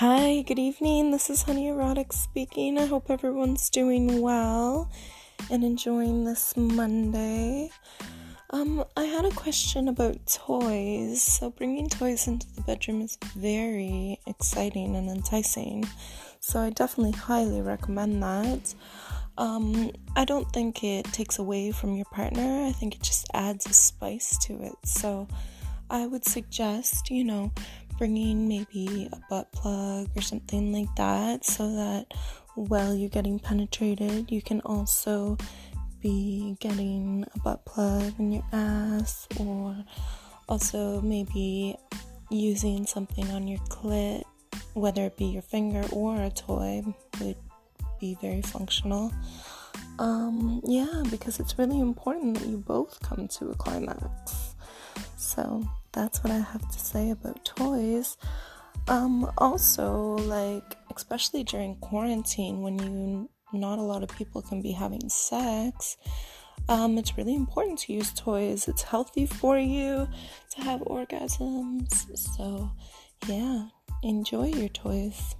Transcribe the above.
Hi, good evening. This is Honey Erotic speaking. I hope everyone's doing well and enjoying this Monday. Um, I had a question about toys. So, bringing toys into the bedroom is very exciting and enticing. So, I definitely highly recommend that. Um, I don't think it takes away from your partner, I think it just adds a spice to it. So, I would suggest, you know, bringing maybe a butt plug or something like that so that while you're getting penetrated, you can also be getting a butt plug in your ass or also maybe using something on your clit, whether it be your finger or a toy, would be very functional. Um, yeah, because it's really important that you both come to a climax. So, that's what I have to say about toys. Um, also, like, especially during quarantine when you not a lot of people can be having sex, um, it's really important to use toys. It's healthy for you to have orgasms. So, yeah, enjoy your toys.